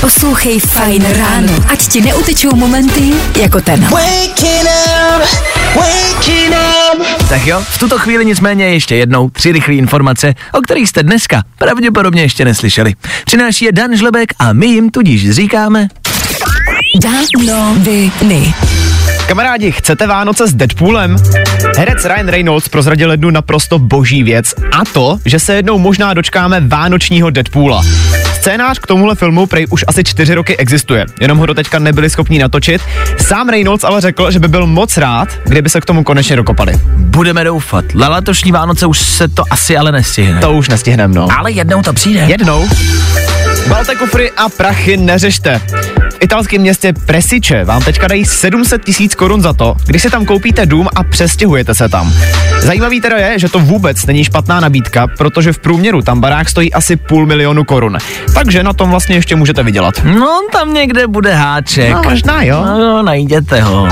Poslouchej Fajn ráno, ať ti neutečou momenty jako ten. Tak jo, v tuto chvíli nicméně ještě jednou tři rychlé informace, o kterých jste dneska pravděpodobně ještě neslyšeli. Přináší je Dan Žlebek a my jim tudíž říkáme Danoviny. Kamarádi, chcete Vánoce s Deadpoolem? Herec Ryan Reynolds prozradil jednu naprosto boží věc a to, že se jednou možná dočkáme vánočního Deadpoola. Scénář k tomuhle filmu prej už asi čtyři roky existuje, jenom ho doteďka nebyli schopni natočit. Sám Reynolds ale řekl, že by byl moc rád, kdyby se k tomu konečně dokopali. Budeme doufat. Na letošní Vánoce už se to asi ale nestihne. To už nestihneme, no. Ale jednou to přijde. Jednou. Balte kufry a prachy neřešte. Italském městě Presiče vám teďka dají 700 tisíc korun za to, když si tam koupíte dům a přestěhujete se tam. Zajímavý teda je, že to vůbec není špatná nabídka, protože v průměru tam barák stojí asi půl milionu korun. Takže na tom vlastně ještě můžete vydělat. No, tam někde bude háček. No, možná jo. No, najděte ho.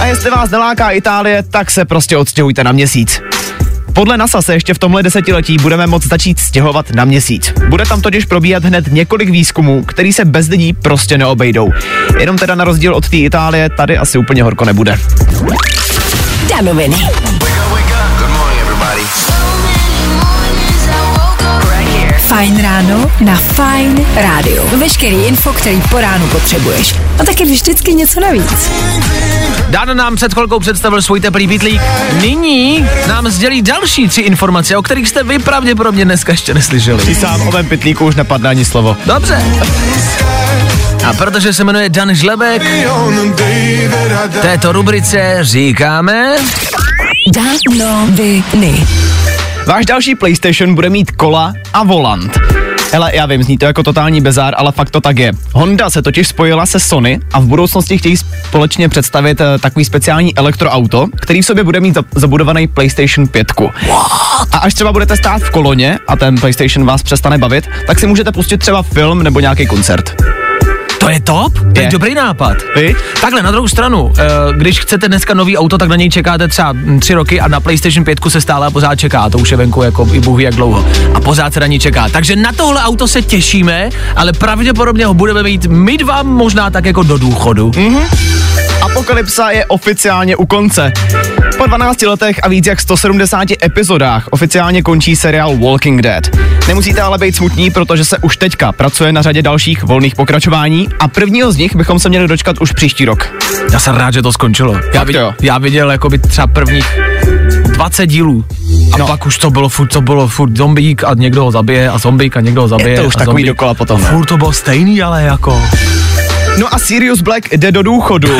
A jestli vás neláká Itálie, tak se prostě odstěhujte na měsíc. Podle NASA se ještě v tomhle desetiletí budeme moct začít stěhovat na měsíc. Bude tam totiž probíhat hned několik výzkumů, který se bez lidí prostě neobejdou. Jenom teda na rozdíl od té Itálie, tady asi úplně horko nebude. Danoviny. Fajn ráno na Fajn rádiu. Veškerý info, který po ránu potřebuješ. A taky vždycky něco navíc. Dan nám před chvilkou představil svůj teplý pitlík. Nyní nám sdělí další tři informace, o kterých jste vy pravděpodobně dneska ještě neslyšeli. Ty sám o mém pitlíku už nepadne ani slovo. Dobře. A protože se jmenuje Dan Žlebek, této rubrice říkáme... Danoviny. Váš další PlayStation bude mít kola a volant. Hele, já vím, zní to jako totální bezár, ale fakt to tak je. Honda se totiž spojila se Sony a v budoucnosti chtějí společně představit uh, takový speciální elektroauto, který v sobě bude mít za- zabudovaný PlayStation 5. A až třeba budete stát v koloně a ten PlayStation vás přestane bavit, tak si můžete pustit třeba film nebo nějaký koncert. To je top? To je, Je. dobrý nápad. Vy? Takhle, na druhou stranu, eh, když chcete dneska nový auto, tak na něj čekáte třeba mm, tři roky a na PlayStation 5 se stále a pořád čeká. To už je venku jako i bůh jak dlouho. A pořád se na ní čeká. Takže na tohle auto se těšíme, ale pravděpodobně ho budeme mít my dva možná tak jako do důchodu. Mm. Apokalypsa je oficiálně u konce. Po 12 letech a víc jak 170 epizodách oficiálně končí seriál Walking Dead. Nemusíte ale být smutní, protože se už teďka pracuje na řadě dalších volných pokračování a prvního z nich bychom se měli dočkat už příští rok. Já jsem rád, že to skončilo. Já, Fakt vid- jo. já viděl jako by třeba prvních 20 dílů. A no. Pak už to bylo furt, to bylo furt zombík a někdo ho zabije a zombík a někdo ho zabije. to už a takový zombík. dokola potom, A furt to bylo stejný, ale jako... No a Sirius Black jde do důchodu.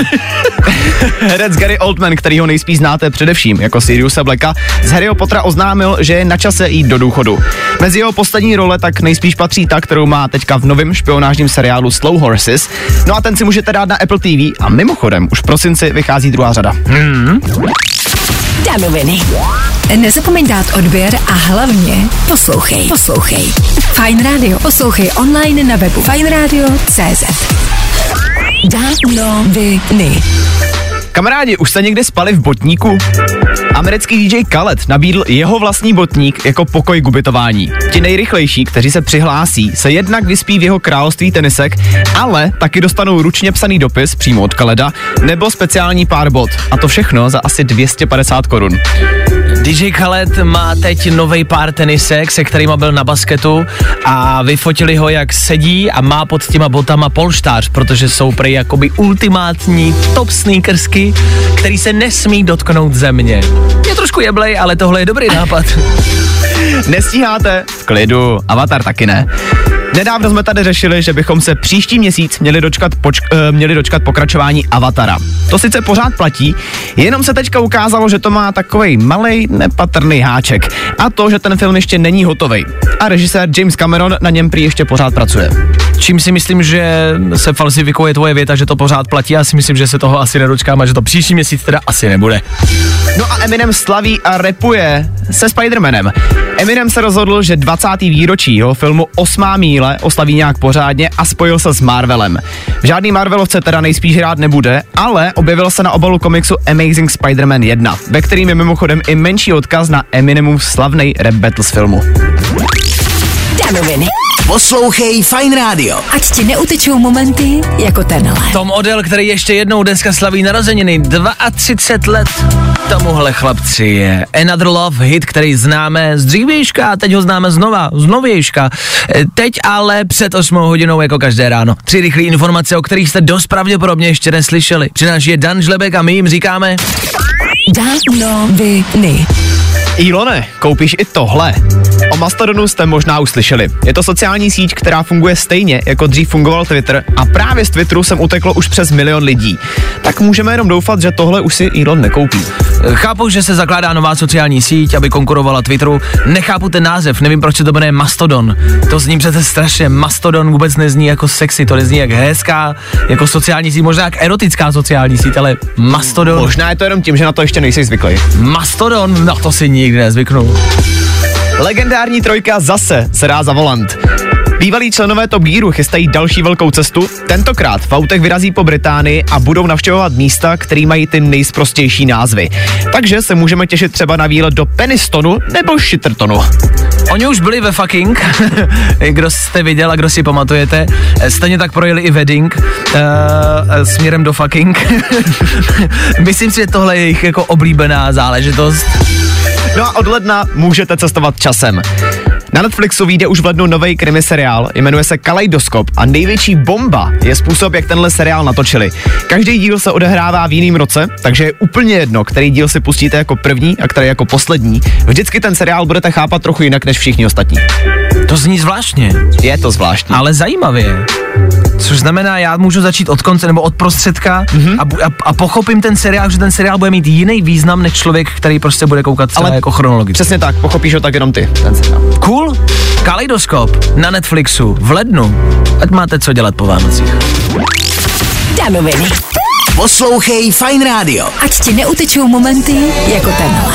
Herec Gary Oldman, který ho nejspíš znáte především jako Siriusa Blacka, z Harryho Pottera oznámil, že je na čase jít do důchodu. Mezi jeho poslední role tak nejspíš patří ta, kterou má teďka v novém špionážním seriálu Slow Horses. No a ten si můžete dát na Apple TV a mimochodem už v prosinci vychází druhá řada. Danoviny. Nezapomeň dát odběr a hlavně poslouchej. Poslouchej. Fajn Radio. Poslouchej online na webu fajnradio.cz Danoviny. Kamarádi, už jste někdy spali v botníku? Americký DJ Khaled nabídl jeho vlastní botník jako pokoj k ubytování. Ti nejrychlejší, kteří se přihlásí, se jednak vyspí v jeho království tenisek, ale taky dostanou ručně psaný dopis přímo od Khaleda nebo speciální pár bot. A to všechno za asi 250 korun. DJ Khaled má teď nový pár tenisek, se kterýma byl na basketu a vyfotili ho, jak sedí a má pod těma botama polštář, protože jsou prej jakoby ultimátní top sneakersky, který se nesmí dotknout země. Je trošku jeblej, ale tohle je dobrý nápad. Nestíháte? V klidu, Avatar taky ne. Nedávno jsme tady řešili, že bychom se příští měsíc měli dočkat, poč- uh, měli dočkat pokračování Avatara. To sice pořád platí, jenom se teďka ukázalo, že to má takový malý nepatrný háček. A to, že ten film ještě není hotový. A režisér James Cameron na něm prý ještě pořád pracuje. Čím si myslím, že se falsifikuje tvoje věta, že to pořád platí, já si myslím, že se toho asi nedočkám a že to příští měsíc teda asi nebude. No a Eminem slaví a repuje se Spidermanem. Eminem se rozhodl, že 20. výročí jeho filmu Osmá míle oslaví nějak pořádně a spojil se s Marvelem. V žádný Marvelovce teda nejspíš hrát nebude, ale objevil se na obalu komiksu Amazing Spider-Man 1, ve kterým je mimochodem i menší odkaz na Eminemův slavný rap battle z filmu. Danoviny. Poslouchej Fine Radio. Ať ti neutečou momenty jako tenhle. Tom model, který ještě jednou dneska slaví narozeniny, 32 let. Tomuhle chlapci je Another Love hit, který známe z dřívějška a teď ho známe znova, z novějška. E, teď ale před 8 hodinou jako každé ráno. Tři rychlé informace, o kterých jste dost pravděpodobně ještě neslyšeli. Přináší je Dan Žlebek a my jim říkáme... Danoviny. Ilone, koupíš i tohle? O Mastodonu jste možná uslyšeli. Je to sociální síť, která funguje stejně, jako dřív fungoval Twitter a právě z Twitteru sem uteklo už přes milion lidí. Tak můžeme jenom doufat, že tohle už si Elon nekoupí. Chápu, že se zakládá nová sociální síť, aby konkurovala Twitteru. Nechápu ten název, nevím, proč se to jmenuje Mastodon. To zní přece strašně. Mastodon vůbec nezní jako sexy, to nezní jak hezká, jako sociální síť, možná jak erotická sociální síť, ale Mastodon. Možná je to jenom tím, že na to ještě nejsi zvyklý. Mastodon, na to si nikdy nezvyknu. Legendární trojka zase se dá za volant. Bývalí členové Top Gearu chystají další velkou cestu. Tentokrát v autech vyrazí po Británii a budou navštěvovat místa, které mají ty nejsprostější názvy. Takže se můžeme těšit třeba na výlet do Penistonu nebo Shittertonu. Oni už byli ve fucking, kdo jste viděl a kdo si pamatujete. Stejně tak projeli i wedding uh, směrem do fucking. Myslím si, že tohle je jejich jako oblíbená záležitost. No a od ledna můžete cestovat časem. Na Netflixu vyjde už v lednu nový krimi seriál, jmenuje se Kaleidoskop a největší bomba je způsob, jak tenhle seriál natočili. Každý díl se odehrává v jiném roce, takže je úplně jedno, který díl si pustíte jako první a který jako poslední. Vždycky ten seriál budete chápat trochu jinak než všichni ostatní. To zní zvláštně. Je to zvláštní. Ale zajímavě. Což znamená, já můžu začít od konce nebo od prostředka mm-hmm. a, a, a pochopím ten seriál, že ten seriál bude mít jiný význam než člověk, který prostě bude koukat celé Ale jako chronologicky. Přesně tak, pochopíš ho tak jenom ty, ten seriál. Cool. Kaleidoskop na Netflixu v lednu. Ať máte co dělat po Vánocích. Danoviny. Poslouchej Fine Radio. Ať ti neutečou momenty jako tenhle.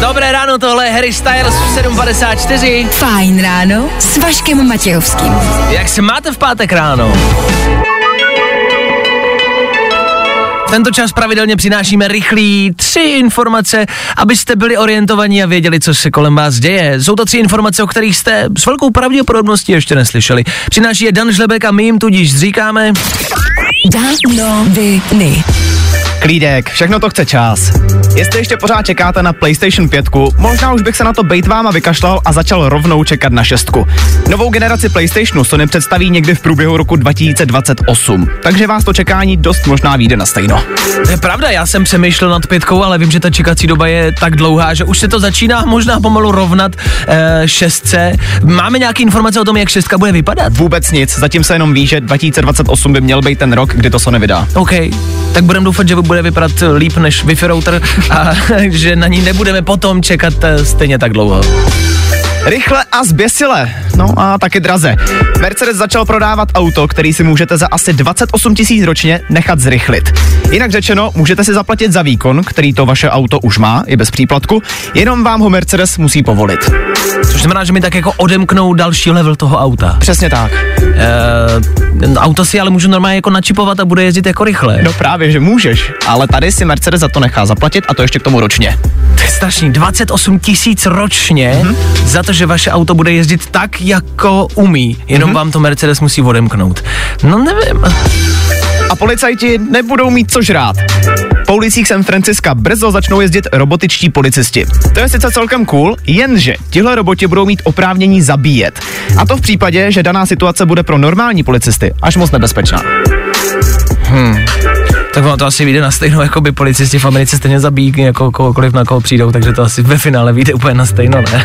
Dobré ráno, tohle je Harry Styles v 7.54. Fajn ráno s Vaškem Matějovským. Jak se máte v pátek ráno? Tento čas pravidelně přinášíme rychlý tři informace, abyste byli orientovaní a věděli, co se kolem vás děje. Jsou to tři informace, o kterých jste s velkou pravděpodobností ještě neslyšeli. Přináší je Dan Žlebek a my jim tudíž říkáme... Danoviny. Klídek, všechno to chce čas. Jestli ještě pořád čekáte na PlayStation 5, možná už bych se na to bejt váma vykašlal a začal rovnou čekat na šestku. Novou generaci PlayStationu Sony představí někdy v průběhu roku 2028, takže vás to čekání dost možná vyjde na stejno. To je pravda, já jsem přemýšlel nad pětkou, ale vím, že ta čekací doba je tak dlouhá, že už se to začíná možná pomalu rovnat e, šestce. Máme nějaké informace o tom, jak šestka bude vypadat? Vůbec nic, zatím se jenom ví, že 2028 by měl být ten rok, kdy to Sony vydá. OK, tak budeme doufat, že bude vypadat líp než Wi-Fi router a že na ní nebudeme potom čekat eh, stejně tak dlouho. Rychle a zběsile. No a taky draze. Mercedes začal prodávat auto, který si můžete za asi 28 tisíc ročně nechat zrychlit. Jinak řečeno, můžete si zaplatit za výkon, který to vaše auto už má, i bez příplatku, jenom vám ho Mercedes musí povolit. Což znamená, že mi tak jako odemknou další level toho auta. Přesně tak. E, auto si ale můžu normálně jako načipovat a bude jezdit jako rychle. No právě, že můžeš, ale tady si Mercedes za to nechá zaplatit a to ještě k tomu ročně. To je strašný, 28 tisíc ročně mm-hmm. za to, že vaše auto bude jezdit tak, jako umí, jenom mm-hmm. vám to Mercedes musí odemknout. No nevím. A policajti nebudou mít co žrát. Po ulicích San Franciska brzo začnou jezdit robotičtí policisti. To je sice celkem cool, jenže tihle roboti budou mít oprávnění zabíjet. A to v případě, že daná situace bude pro normální policisty až moc nebezpečná. Hmm. Tak ono to asi vyjde na stejno, jako by policisti v Americe stejně zabíjí jako kohokoliv na koho přijdou, takže to asi ve finále vyjde úplně na stejno, ne?